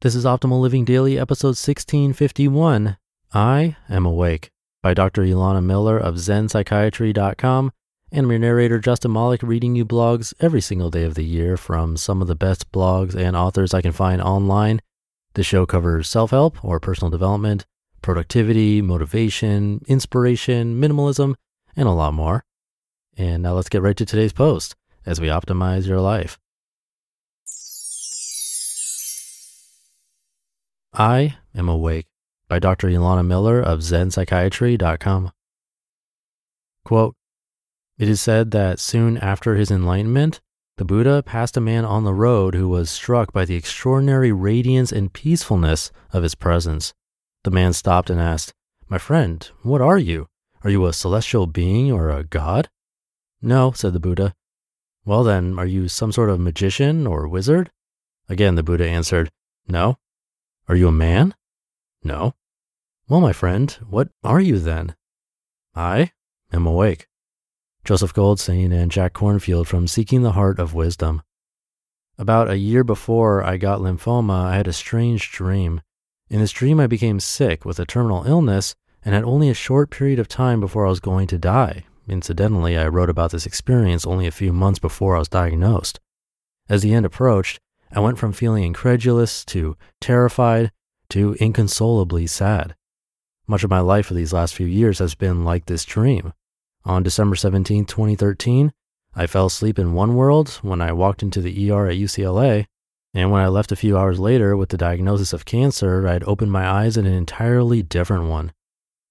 This is Optimal Living Daily, episode 1651. I Am Awake by Dr. Elana Miller of ZenPsychiatry.com. And your narrator, Justin Malik, reading you blogs every single day of the year from some of the best blogs and authors I can find online. The show covers self help or personal development, productivity, motivation, inspiration, minimalism, and a lot more. And now let's get right to today's post as we optimize your life. I Am Awake by Dr. Elana Miller of ZenPsychiatry.com. Quote It is said that soon after his enlightenment, the Buddha passed a man on the road who was struck by the extraordinary radiance and peacefulness of his presence. The man stopped and asked, My friend, what are you? Are you a celestial being or a god? No, said the Buddha. Well, then, are you some sort of magician or wizard? Again, the Buddha answered, No. Are you a man? No. Well, my friend, what are you then? I am awake. Joseph Goldstein and Jack Kornfield from Seeking the Heart of Wisdom. About a year before I got lymphoma, I had a strange dream. In this dream, I became sick with a terminal illness and had only a short period of time before I was going to die. Incidentally, I wrote about this experience only a few months before I was diagnosed. As the end approached, I went from feeling incredulous to terrified to inconsolably sad. Much of my life for these last few years has been like this dream. On December 17, 2013, I fell asleep in one world when I walked into the ER at UCLA, and when I left a few hours later with the diagnosis of cancer, I had opened my eyes in an entirely different one.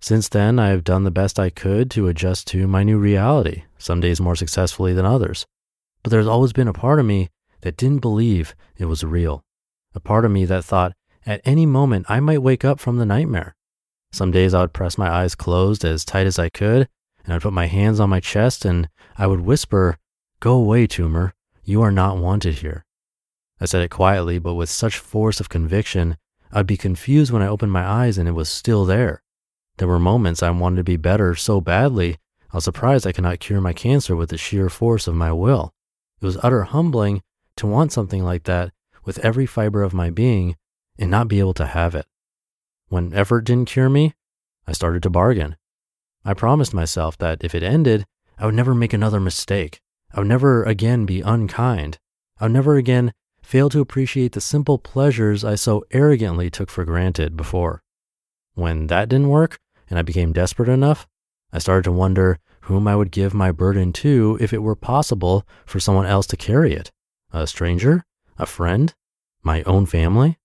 Since then, I have done the best I could to adjust to my new reality, some days more successfully than others. But there's always been a part of me that didn't believe it was real. A part of me that thought at any moment I might wake up from the nightmare. Some days I would press my eyes closed as tight as I could, and I'd put my hands on my chest and I would whisper, Go away, tumor. You are not wanted here. I said it quietly, but with such force of conviction, I'd be confused when I opened my eyes and it was still there. There were moments I wanted to be better so badly, I was surprised I could not cure my cancer with the sheer force of my will. It was utter humbling to want something like that with every fiber of my being and not be able to have it. When effort didn't cure me, I started to bargain. I promised myself that if it ended, I would never make another mistake. I would never again be unkind. I would never again fail to appreciate the simple pleasures I so arrogantly took for granted before. When that didn't work and I became desperate enough, I started to wonder whom I would give my burden to if it were possible for someone else to carry it. A stranger? A friend? My own family?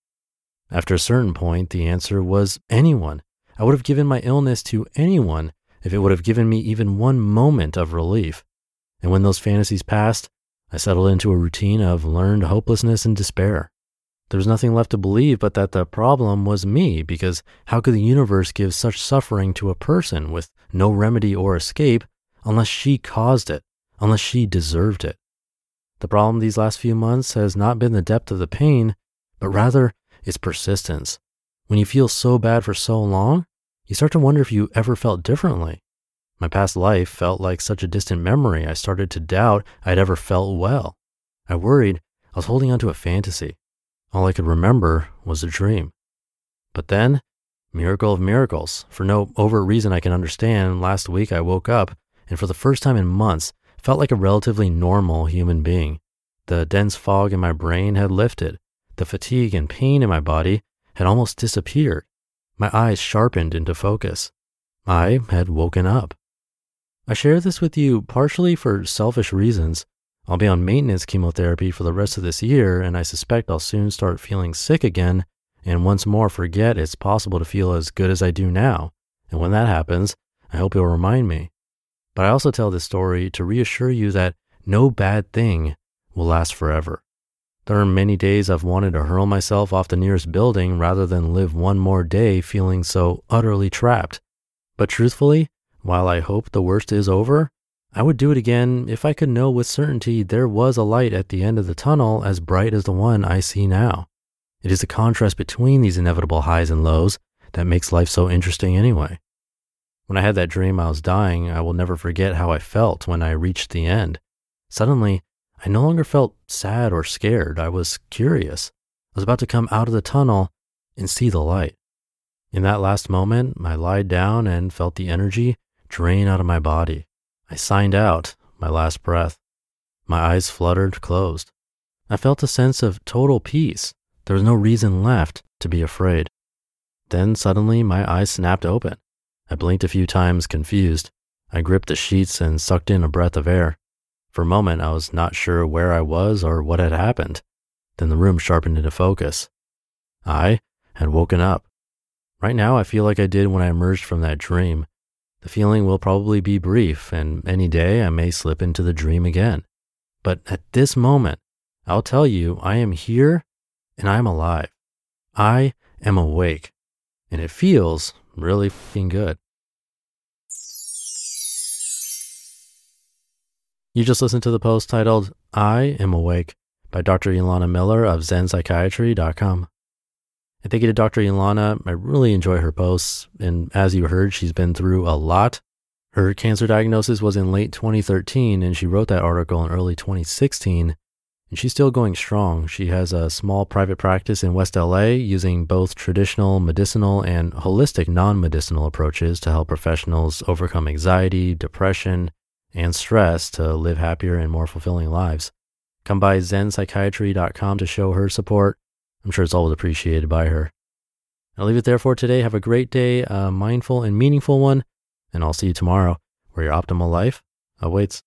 After a certain point, the answer was anyone. I would have given my illness to anyone if it would have given me even one moment of relief. And when those fantasies passed, I settled into a routine of learned hopelessness and despair. There was nothing left to believe but that the problem was me, because how could the universe give such suffering to a person with no remedy or escape unless she caused it, unless she deserved it? The problem these last few months has not been the depth of the pain, but rather its persistence. When you feel so bad for so long, you start to wonder if you ever felt differently. My past life felt like such a distant memory, I started to doubt I'd ever felt well. I worried I was holding on to a fantasy. All I could remember was a dream. But then, miracle of miracles, for no overt reason I can understand, last week I woke up and for the first time in months felt like a relatively normal human being. The dense fog in my brain had lifted. the fatigue and pain in my body had almost disappeared. My eyes sharpened into focus. I had woken up. I share this with you partially for selfish reasons. I'll be on maintenance chemotherapy for the rest of this year, and I suspect I'll soon start feeling sick again and once more forget it's possible to feel as good as I do now. And when that happens, I hope you'll remind me. But I also tell this story to reassure you that no bad thing will last forever. There are many days I've wanted to hurl myself off the nearest building rather than live one more day feeling so utterly trapped. But truthfully, while I hope the worst is over, I would do it again if I could know with certainty there was a light at the end of the tunnel as bright as the one I see now. It is the contrast between these inevitable highs and lows that makes life so interesting anyway. When I had that dream I was dying, I will never forget how I felt when I reached the end. Suddenly, I no longer felt sad or scared. I was curious. I was about to come out of the tunnel and see the light. In that last moment, I lied down and felt the energy drain out of my body. I signed out my last breath. My eyes fluttered closed. I felt a sense of total peace. There was no reason left to be afraid. Then suddenly my eyes snapped open. I blinked a few times, confused. I gripped the sheets and sucked in a breath of air. For a moment, I was not sure where I was or what had happened. Then the room sharpened into focus. I had woken up. Right now, I feel like I did when I emerged from that dream. The feeling will probably be brief, and any day I may slip into the dream again. But at this moment, I'll tell you, I am here and I am alive. I am awake, and it feels really fucking good. You just listened to the post titled I Am Awake by Dr. Elana Miller of ZenPsychiatry.com. And thank you to Dr. Elana. I really enjoy her posts. And as you heard, she's been through a lot. Her cancer diagnosis was in late 2013, and she wrote that article in early 2016. And she's still going strong. She has a small private practice in West LA using both traditional medicinal and holistic non medicinal approaches to help professionals overcome anxiety, depression, and stress to live happier and more fulfilling lives. Come by zenpsychiatry.com to show her support. I'm sure it's always appreciated by her. I'll leave it there for today. Have a great day, a mindful and meaningful one, and I'll see you tomorrow where your optimal life awaits.